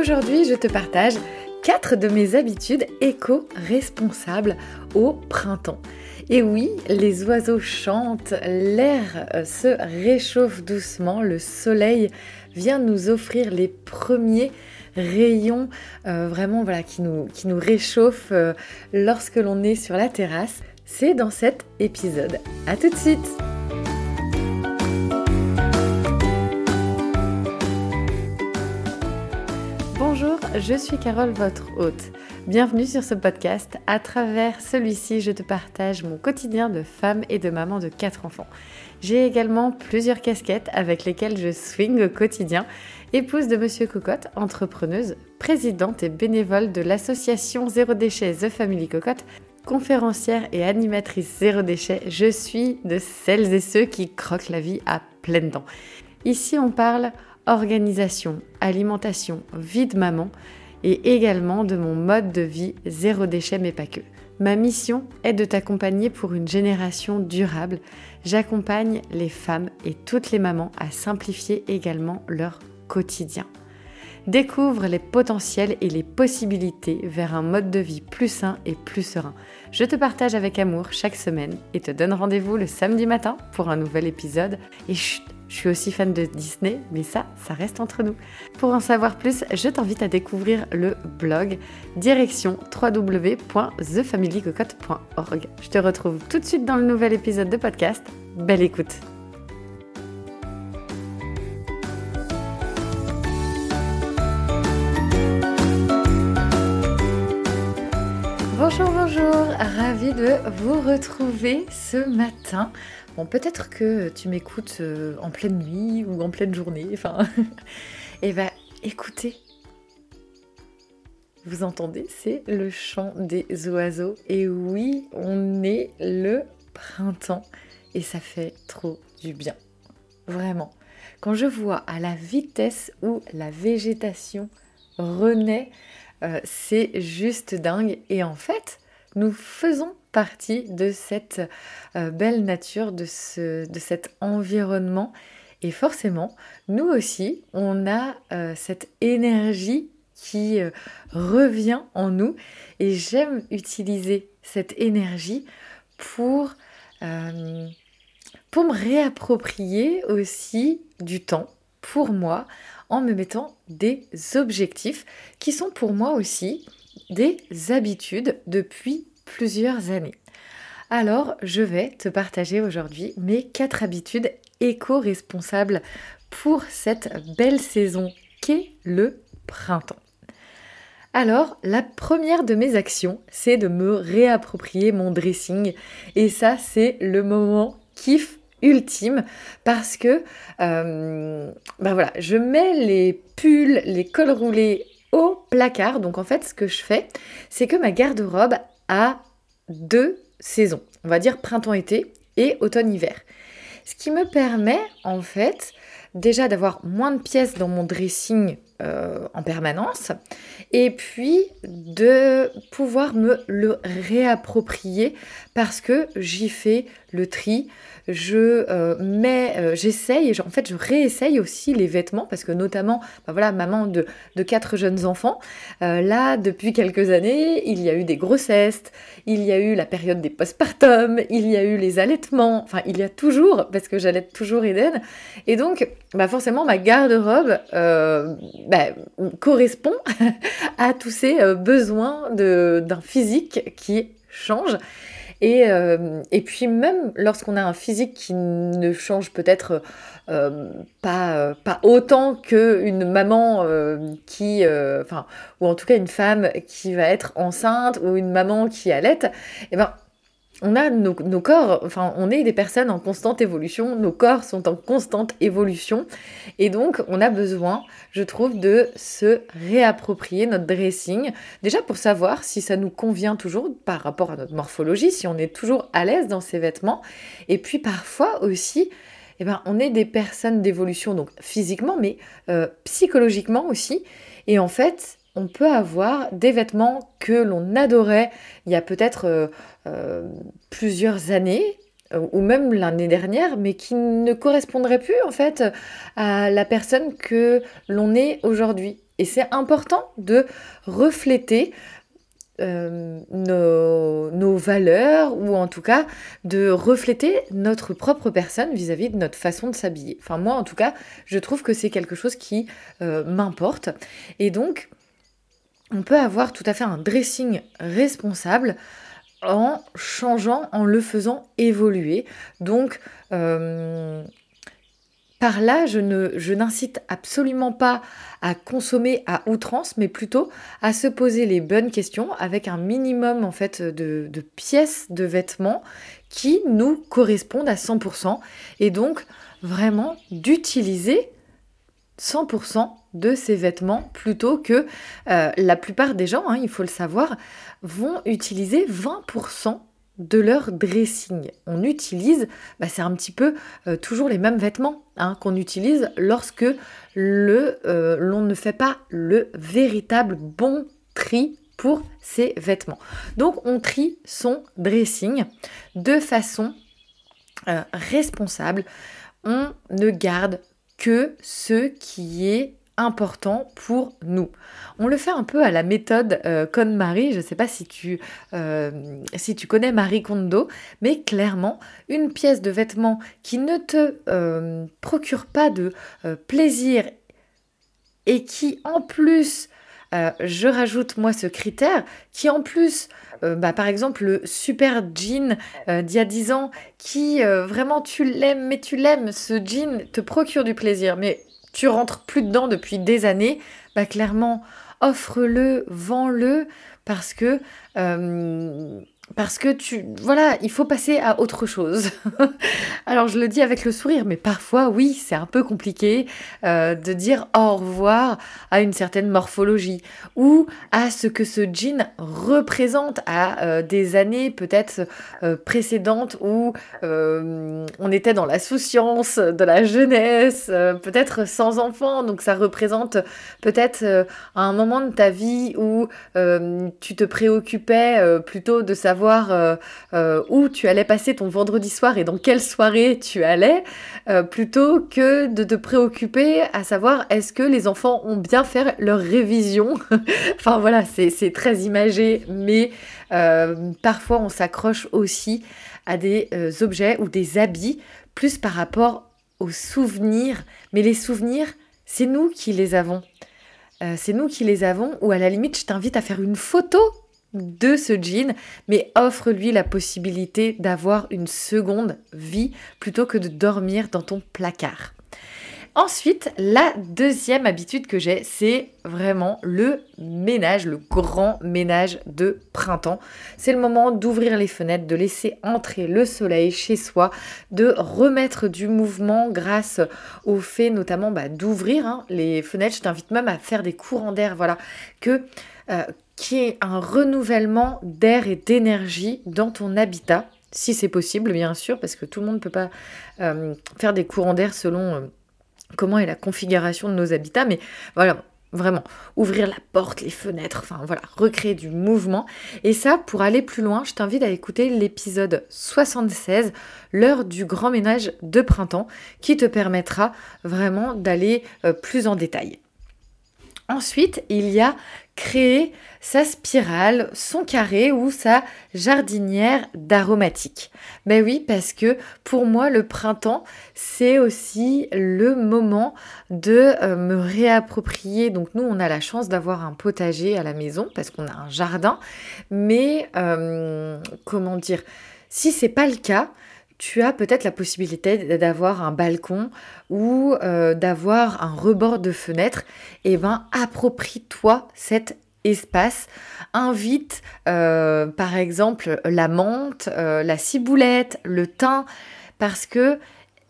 Aujourd'hui, je te partage 4 de mes habitudes éco-responsables au printemps. Et oui, les oiseaux chantent, l'air euh, se réchauffe doucement, le soleil vient nous offrir les premiers rayons euh, vraiment voilà qui nous, qui réchauffent euh, lorsque l'on est sur la terrasse. C'est dans cet épisode. A tout de suite je suis Carole, votre hôte. Bienvenue sur ce podcast. À travers celui-ci, je te partage mon quotidien de femme et de maman de quatre enfants. J'ai également plusieurs casquettes avec lesquelles je swing au quotidien. Épouse de Monsieur Cocotte, entrepreneuse, présidente et bénévole de l'association Zéro Déchet The Family Cocotte, conférencière et animatrice Zéro Déchet, je suis de celles et ceux qui croquent la vie à pleines dents. Ici, on parle organisation, alimentation, vie de maman et également de mon mode de vie zéro déchet mais pas que. Ma mission est de t'accompagner pour une génération durable. J'accompagne les femmes et toutes les mamans à simplifier également leur quotidien. Découvre les potentiels et les possibilités vers un mode de vie plus sain et plus serein. Je te partage avec amour chaque semaine et te donne rendez-vous le samedi matin pour un nouvel épisode. Et chut, je suis aussi fan de Disney, mais ça, ça reste entre nous. Pour en savoir plus, je t'invite à découvrir le blog direction www.thefamilycocotte.org. Je te retrouve tout de suite dans le nouvel épisode de podcast. Belle écoute Bonjour, bonjour, ravie de vous retrouver ce matin Bon, peut-être que tu m'écoutes euh, en pleine nuit ou en pleine journée, enfin. Et eh ben, écoutez. Vous entendez, c'est le chant des oiseaux. Et oui, on est le printemps et ça fait trop du bien. Vraiment. Quand je vois à la vitesse où la végétation renaît, euh, c'est juste dingue. Et en fait, nous faisons partie de cette euh, belle nature, de, ce, de cet environnement. Et forcément, nous aussi, on a euh, cette énergie qui euh, revient en nous. Et j'aime utiliser cette énergie pour, pour me réapproprier aussi du temps pour moi en me mettant des objectifs qui sont pour moi aussi des habitudes depuis plusieurs années. Alors, je vais te partager aujourd'hui mes quatre habitudes éco-responsables pour cette belle saison qu'est le printemps. Alors, la première de mes actions, c'est de me réapproprier mon dressing. Et ça, c'est le moment kiff ultime parce que ben voilà, je mets les pulls, les cols roulés au placard. Donc en fait, ce que je fais, c'est que ma garde-robe a deux saisons, on va dire printemps-été et automne-hiver. Ce qui me permet en fait déjà d'avoir moins de pièces dans mon dressing euh, en permanence et puis de pouvoir me le réapproprier parce que j'y fais le tri, je euh, mets, euh, j'essaye, en fait je réessaye aussi les vêtements parce que notamment, bah voilà, maman de, quatre jeunes enfants, là depuis quelques années, il y a eu des grossesses, il y a eu la période des postpartum, il y a eu les allaitements, enfin il y a toujours, parce que j'allaite toujours Eden, et donc bah forcément ma garde-robe bah, correspond à tous ces euh, besoins d'un physique qui change. Et, euh, et, puis même lorsqu'on a un physique qui ne change peut-être euh, pas, pas autant qu'une maman qui, enfin, ou en tout cas une femme qui va être enceinte ou une maman qui allait, et eh ben on a nos, corps, enfin, on est des personnes en constante évolution, nos corps sont en constante évolution, et donc on a besoin, je trouve, de se réapproprier notre dressing, déjà pour savoir si ça nous convient toujours par rapport à notre morphologie, si on est toujours à l'aise dans ces vêtements, et puis parfois aussi, eh ben, on est des personnes d'évolution, donc physiquement, mais euh, psychologiquement aussi, et en fait, on peut avoir des vêtements que l'on adorait il y a peut-être euh, euh, plusieurs années ou même l'année dernière, mais qui ne correspondraient plus en fait à la personne que l'on est aujourd'hui. Et c'est important de refléter euh, nos, valeurs ou en tout cas de refléter notre propre personne vis-à-vis de notre façon de s'habiller. Enfin moi en tout cas je trouve que c'est quelque chose qui m'importe et donc on peut avoir tout à fait un dressing responsable en changeant, en le faisant évoluer. Donc, euh, par là, je, ne, je n'incite absolument pas à consommer à outrance, mais plutôt à se poser les bonnes questions avec un minimum en fait de, de pièces de vêtements qui nous correspondent à 100% et donc vraiment d'utiliser 100% de ces vêtements plutôt que euh, la plupart des gens, hein, il faut le savoir, vont utiliser 20% de leur dressing. On utilise, bah, c'est un petit peu euh, toujours les mêmes vêtements hein, qu'on utilise lorsque euh, l'on ne fait pas le véritable bon tri pour ces vêtements. Donc on trie son dressing de façon responsable. On ne garde que ce qui est important pour nous. On le fait un peu à la méthode euh, Marie, je ne sais pas si tu, euh, si tu connais Marie Kondo, mais clairement, une pièce de vêtement qui ne te euh, procure pas de euh, plaisir et qui en plus, je rajoute moi ce critère, qui en plus bah, par exemple le super jean d'il y a 10 ans qui vraiment tu l'aimes mais tu l'aimes ce jean te procure du plaisir mais tu rentres plus dedans depuis des années, bah clairement, offre-le, vends-le, parce que euh, parce que tu voilà, il faut passer à autre chose. Alors je le dis avec le sourire, mais parfois oui, c'est un peu compliqué euh, de dire au revoir à une certaine morphologie ou à ce que ce jean représente à euh, des années peut-être euh, précédentes où on était dans la souciance de la jeunesse, peut-être sans enfant, donc ça représente peut-être un moment de ta vie où tu te préoccupais plutôt de savoir euh, euh, où tu allais passer ton vendredi soir et dans quelle soirée tu allais, euh, plutôt que de te préoccuper à savoir est-ce que les enfants ont bien fait leur révision. enfin voilà, c'est très imagé, mais parfois on s'accroche aussi à des objets ou des habits plus par rapport aux souvenirs. Mais les souvenirs, c'est nous qui les avons. c'est nous qui les avons, ou à la limite, je t'invite à faire une photo de ce jean, mais offre-lui la possibilité d'avoir une seconde vie plutôt que de dormir dans ton placard. Ensuite, la deuxième habitude que j'ai, c'est vraiment le ménage, le grand ménage de printemps. C'est le moment d'ouvrir les fenêtres, de laisser entrer le soleil chez soi, de remettre du mouvement grâce au fait notamment bah, d'ouvrir hein, les fenêtres. Je t'invite même à faire des courants d'air, voilà, que... Euh, qui est un renouvellement d'air et d'énergie dans ton habitat, si c'est possible bien sûr, parce que tout le monde ne peut pas euh, faire des courants d'air selon euh, comment est la configuration de nos habitats, mais voilà, vraiment, ouvrir la porte, les fenêtres, enfin voilà, recréer du mouvement. Et ça, pour aller plus loin, je t'invite à écouter l'épisode 76, l'heure du grand ménage de printemps, qui te permettra vraiment d'aller plus en détail. Ensuite, il y a créer sa spirale, son carré ou sa jardinière d'aromatique. Ben oui, parce que pour moi, le printemps, c'est aussi le moment de euh, me réapproprier. Donc nous, on a la chance d'avoir un potager à la maison parce qu'on a un jardin. Mais euh, comment dire, si c'est pas le cas, tu as peut-être la possibilité d'avoir un balcon ou euh, d'avoir un rebord de fenêtre, et eh ben approprie-toi cet espace. Invite euh, par exemple la menthe, euh, la ciboulette, le thym, parce que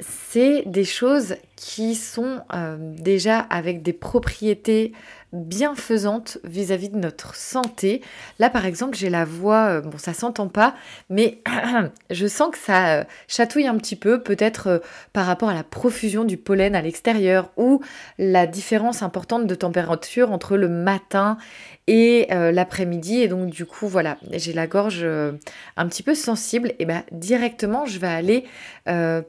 c'est des choses qui sont déjà avec des propriétés bienfaisante vis-à-vis de notre santé. Là, par exemple, j'ai la voix, euh, bon, ça s'entend pas, mais je sens que ça euh, chatouille un petit peu, peut-être euh, par rapport à la profusion du pollen à l'extérieur ou la différence importante de température entre le matin et l'après-midi. Et donc, du coup, voilà, j'ai la gorge un petit peu sensible. Et bien, directement, je vais aller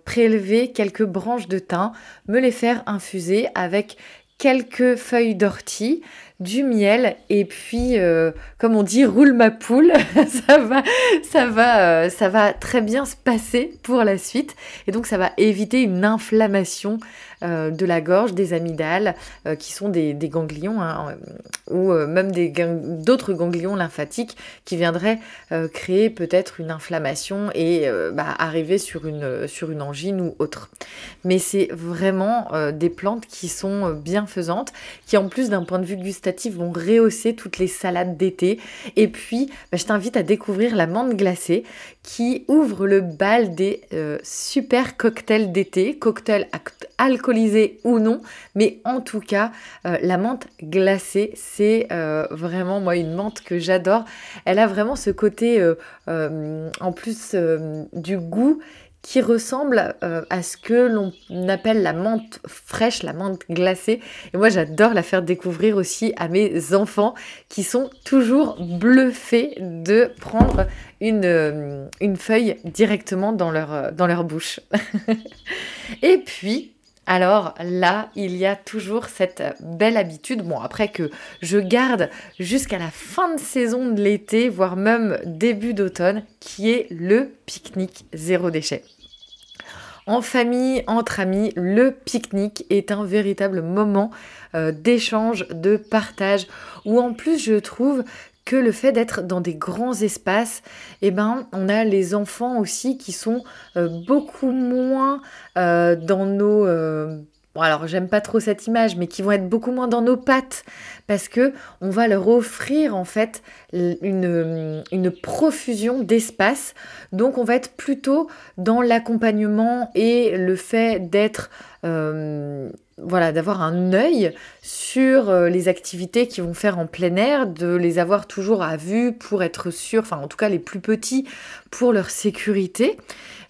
prélever quelques branches de thym, me les faire infuser avec quelques feuilles d'ortie, du miel et puis euh, comme on dit roule ma poule. Ça va ça va euh, ça va très bien se passer pour la suite. Et donc ça va éviter une inflammation de la gorge, des amygdales, euh, qui sont des, ganglions, hein, ou euh, même d'autres ganglions lymphatiques qui viendraient créer peut-être une inflammation et bah, arriver sur une, sur angine ou autre. Mais c'est vraiment des plantes qui sont bienfaisantes, qui en plus d'un point de vue gustatif vont rehausser toutes les salades d'été. Et puis, bah, je t'invite à découvrir la menthe glacée qui ouvre le bal des super cocktails d'été, cocktails ou non, mais en tout cas, euh, la menthe glacée, c'est euh, vraiment moi une menthe que j'adore. Elle a vraiment ce côté, euh, en plus du goût qui ressemble à ce que l'on appelle la menthe fraîche, la menthe glacée. Et moi, j'adore la faire découvrir aussi à mes enfants qui sont toujours bluffés de prendre une, une feuille directement dans leur, dans leur bouche. Et puis, alors là, il y a toujours cette belle habitude, bon après que je garde jusqu'à la fin de saison de l'été, voire même début d'automne, qui est le pique-nique zéro déchet. En famille, entre amis, le pique-nique est un véritable moment euh, d'échange, de partage, où en plus je trouve que le fait d'être dans des grands espaces, eh ben, on a les enfants aussi qui sont euh, beaucoup moins euh, dans nos... Euh, bon alors j'aime pas trop cette image, mais qui vont être beaucoup moins dans nos pattes parce que on va leur offrir en fait une, une profusion d'espace. Donc on va être plutôt dans l'accompagnement et le fait d'être voilà, d'avoir un œil sur euh, les activités qu'ils vont faire en plein air, de les avoir toujours à vue pour être sûr, enfin en tout cas les plus petits pour leur sécurité.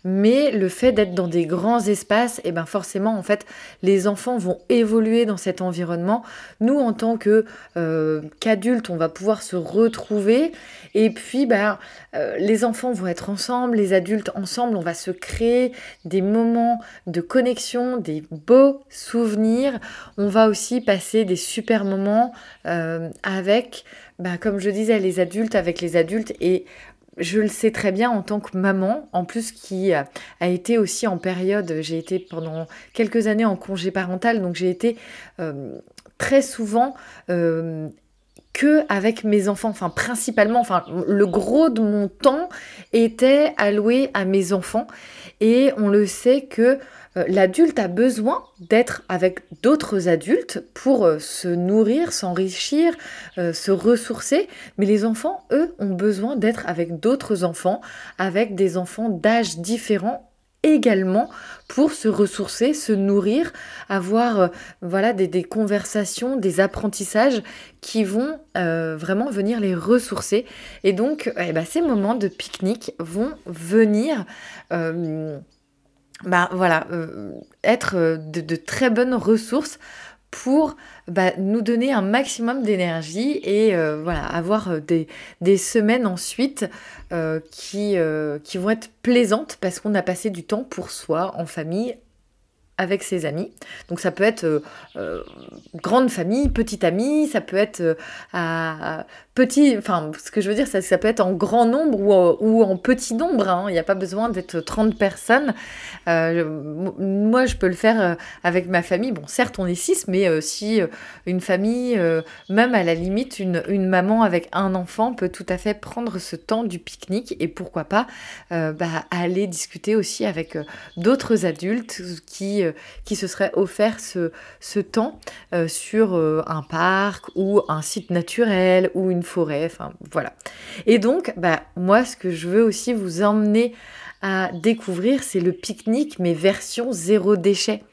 Mais le fait d'être dans des grands espaces, et eh ben forcément, en fait, les enfants vont évoluer dans cet environnement. Nous, en tant que euh, qu'adultes, on va pouvoir se retrouver. Et puis, ben, euh, les enfants vont être ensemble, les adultes ensemble. On va se créer des moments de connexion, des beaux souvenirs. On va aussi passer des super moments euh, avec, ben, comme je disais, les adultes, avec les adultes. Et je le sais très bien en tant que maman, en plus qui a, été aussi en période, j'ai été pendant quelques années en congé parental, donc j'ai été euh, très souvent euh, que avec mes enfants, enfin principalement, enfin le gros de mon temps était alloué à mes enfants. Et on le sait que euh, l'adulte a besoin d'être avec d'autres adultes pour euh, se nourrir, s'enrichir, euh, se ressourcer, mais les enfants, eux, ont besoin d'être avec d'autres enfants, avec des enfants d'âge différents également pour se ressourcer, se nourrir, avoir voilà des, conversations, des apprentissages qui vont vraiment venir les ressourcer. Et donc, eh ben, ces moments de pique-nique vont venir bah, voilà, euh, être euh, de, très bonnes ressources pour bah, nous donner un maximum d'énergie et euh, voilà, avoir des, des, semaines ensuite qui, qui vont être plaisantes parce qu'on a passé du temps pour soi, en famille, avec ses amis. Donc ça peut être grande famille, petite amie, ça peut être à, petit, enfin, ce que je veux dire, ça, ça peut être en grand nombre ou, en petit nombre. Hein. Il n'y a pas besoin d'être 30 personnes. Euh, moi, je peux le faire euh, avec ma famille. Bon, certes, on est 6, mais euh, si une famille, même à la limite, une, maman avec un enfant peut tout à fait prendre ce temps du pique-nique et pourquoi pas bah, aller discuter aussi avec d'autres adultes qui, se seraient offert ce, ce temps sur un parc ou un site naturel ou une forêt, enfin voilà. Et donc, bah, moi, ce que je veux aussi vous emmener à découvrir, c'est le pique-nique, mais version zéro déchet.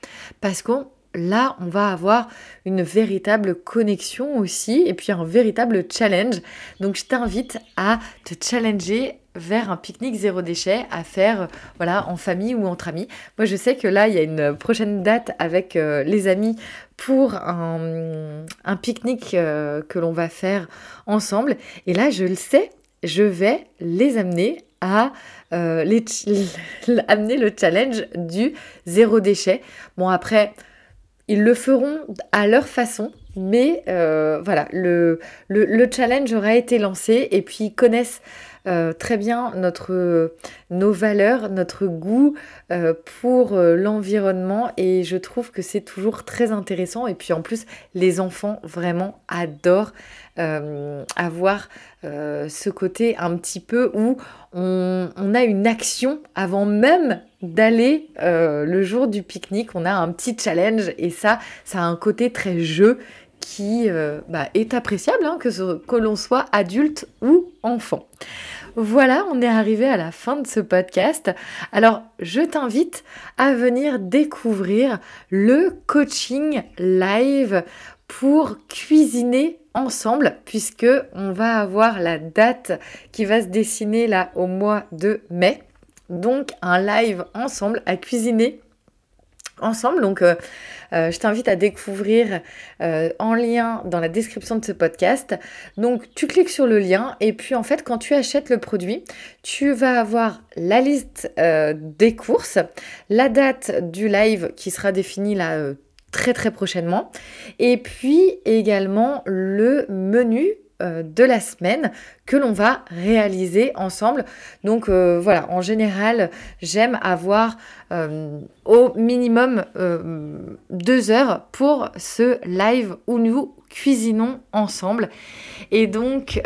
Parce que là, on va avoir une véritable connexion aussi, et puis un véritable challenge. Donc, je t'invite à te challenger vers un pique-nique zéro déchet à faire voilà en famille ou entre amis. Moi je sais que là il y a une prochaine date avec euh, les amis pour un, pique-nique euh, que l'on va faire ensemble. Et là, je le sais, je vais les amener à euh, amener le challenge du zéro déchet. Bon, après, ils le feront à leur façon, mais euh, voilà, le, le, challenge aura été lancé et puis ils connaissent euh, très bien notre, nos valeurs, notre goût euh, pour l'environnement. Et je trouve que c'est toujours très intéressant. Et puis en plus les enfants vraiment adorent avoir ce côté un petit peu où on, on, a une action avant même d'aller le jour du pique-nique, on a un petit challenge. Et ça, ça a un côté très jeu qui euh, bah, est appréciable, hein, que, que l'on soit adulte ou enfant. Voilà, on est arrivé à la fin de ce podcast. Alors, je t'invite à venir découvrir le coaching live pour cuisiner ensemble puisque on va avoir la date qui va se dessiner là au mois de mai. Donc un live ensemble à cuisiner ensemble. Donc, euh, euh, je t'invite à découvrir euh, en lien dans la description de ce podcast. Donc, tu cliques sur le lien et puis en fait, quand tu achètes le produit, tu vas avoir la liste des courses, la date du live qui sera définie là très très prochainement, et puis également le menu de la semaine que l'on va réaliser ensemble. Donc euh, voilà, en général, j'aime avoir euh, au minimum deux heures pour ce live où nous cuisinons ensemble. Et donc,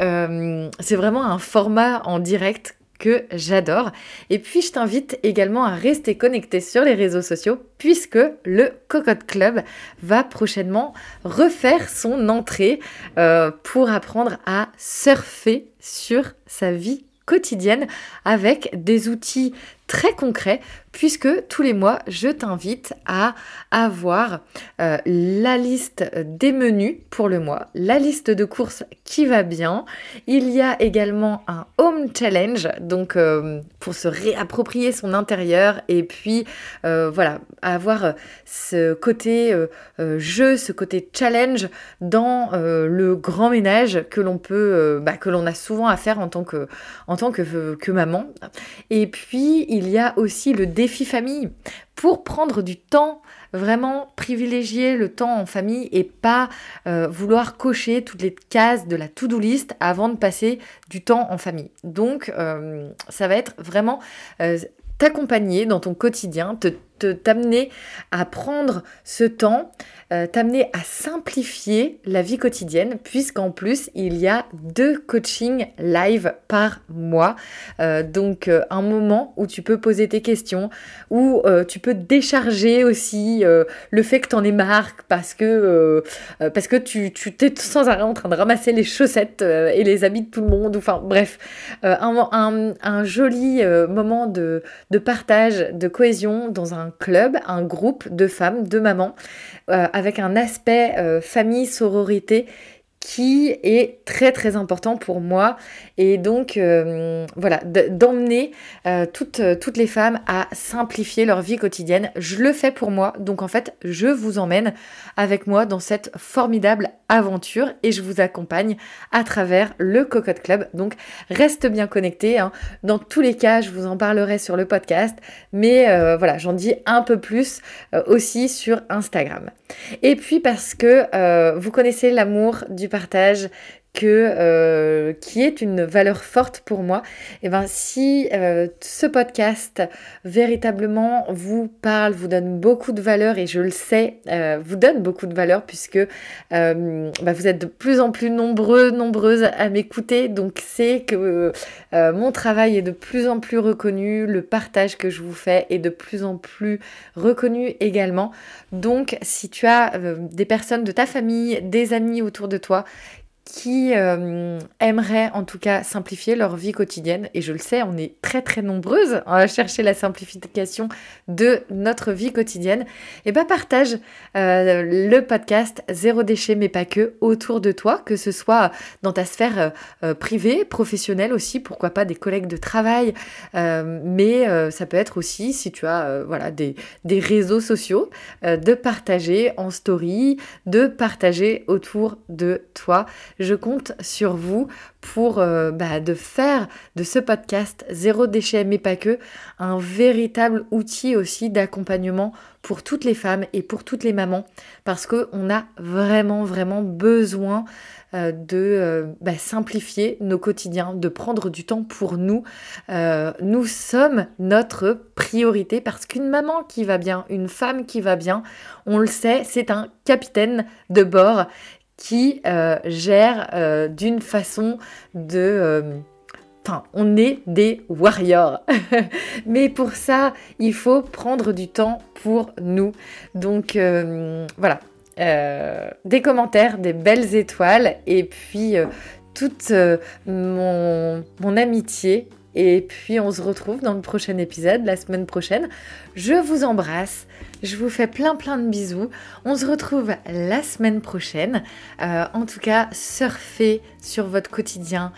c'est vraiment un format en direct que j'adore. Et puis je t'invite également à rester connecté sur les réseaux sociaux puisque le Cocotte Club va prochainement refaire son entrée euh, pour apprendre à surfer sur sa vie quotidienne avec des outils très concrets puisque tous les mois, je t'invite à avoir euh, la liste des menus pour le mois, la liste de courses qui va bien. Il y a également un home challenge, donc euh, pour se réapproprier son intérieur et puis euh, voilà, avoir ce côté jeu, ce côté challenge dans le grand ménage que l'on peut, bah, que l'on a souvent à faire en tant que, en tant que, que maman. Et puis, il y a aussi le défi famille pour prendre du temps, vraiment privilégier le temps en famille et pas euh, vouloir cocher toutes les cases de la to-do list avant de passer du temps en famille. Donc euh, ça va être vraiment euh, t'accompagner dans ton quotidien, te t'amener à prendre ce temps, euh, t'amener à simplifier la vie quotidienne, puisqu'en plus, il y a deux coachings live par mois. Euh, donc, euh, un moment où tu peux poser tes questions, où tu peux décharger aussi le fait que t'en es marre parce que, parce que tu, tu t'es sans arrêt en train de ramasser les chaussettes et les habits de tout le monde. Enfin, bref, un, un, un, joli moment de, de partage, de cohésion dans un club, un groupe de femmes, de mamans, euh, avec un aspect euh, famille, sororité qui est très très important pour moi. Et donc euh, voilà d'emmener toutes, toutes les femmes à simplifier leur vie quotidienne. Je le fais pour moi. Donc en fait je vous emmène avec moi dans cette formidable aventure et je vous accompagne à travers le Cocotte Club. Donc reste bien connecté hein. dans tous les cas je vous en parlerai sur le podcast mais voilà j'en dis un peu plus aussi sur Instagram. Et puis parce que euh, vous connaissez l'amour du partage, euh, qui est une valeur forte pour moi, et eh ben si euh, ce podcast véritablement vous parle, vous donne beaucoup de valeur, et je le sais, euh, vous donne beaucoup de valeur puisque bah, vous êtes de plus en plus nombreux, nombreuses à m'écouter, donc c'est que mon travail est de plus en plus reconnu, le partage que je vous fais est de plus en plus reconnu également. Donc si tu as des personnes de ta famille, des amis autour de toi qui euh, aimeraient en tout cas simplifier leur vie quotidienne. Et je le sais, on est très très nombreuses à chercher la simplification de notre vie quotidienne. Et bah partage euh, le podcast Zéro déchet mais pas que autour de toi, que ce soit dans ta sphère euh, privée, professionnelle aussi, pourquoi pas des collègues de travail, mais ça peut être aussi si tu as voilà des, des réseaux sociaux, de partager en story, de partager autour de toi je compte sur vous pour bah, de faire de ce podcast Zéro déchet mais pas que un véritable outil aussi d'accompagnement pour toutes les femmes et pour toutes les mamans parce qu'on a vraiment vraiment besoin euh, de euh, bah, simplifier nos quotidiens, de prendre du temps pour nous. Euh, nous sommes notre priorité parce qu'une maman qui va bien, une femme qui va bien, on le sait, c'est un capitaine de bord qui gère d'une façon de... Enfin, on est des warriors. Mais pour ça, il faut prendre du temps pour nous. Donc voilà, euh, des commentaires, des belles étoiles et puis euh, toute euh, mon amitié. Et puis on se retrouve dans le prochain épisode, la semaine prochaine. Je vous embrasse, je vous fais plein plein de bisous. On se retrouve la semaine prochaine. en tout cas, surfez sur votre quotidien,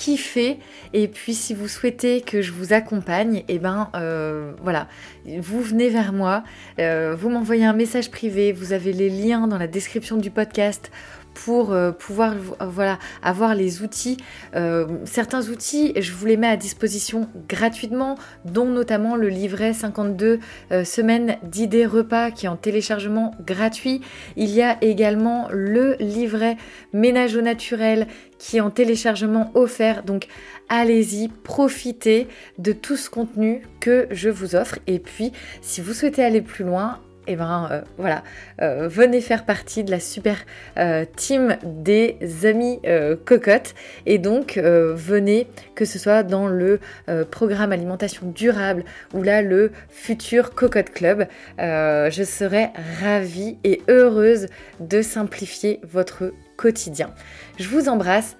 kiffez. Et puis si vous souhaitez que je vous accompagne, et eh ben euh, voilà, vous venez vers moi, euh, vous m'envoyez un message privé, vous avez les liens dans la description du podcast pour euh, pouvoir avoir les outils. certains outils, je vous les mets à disposition gratuitement, dont notamment le livret 52 semaines d'idées repas qui est en téléchargement gratuit. Il y a également le livret ménage au naturel qui est en téléchargement offert. Donc allez-y, profitez de tout ce contenu que je vous offre. Et puis, si vous souhaitez aller plus loin, et eh ben euh, voilà, euh, venez faire partie de la super euh, team des amis cocottes et donc venez que ce soit dans le programme alimentation durable ou là le futur cocotte club. je serai ravie et heureuse de simplifier votre quotidien. Je vous embrasse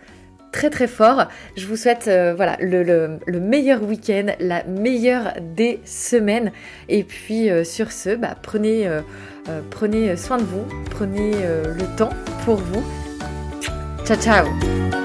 très très fort. Je vous souhaite euh, voilà, le, meilleur week-end, la meilleure des semaines. Et puis euh, sur ce, bah, prenez, euh, prenez soin de vous, prenez le temps pour vous. Ciao ciao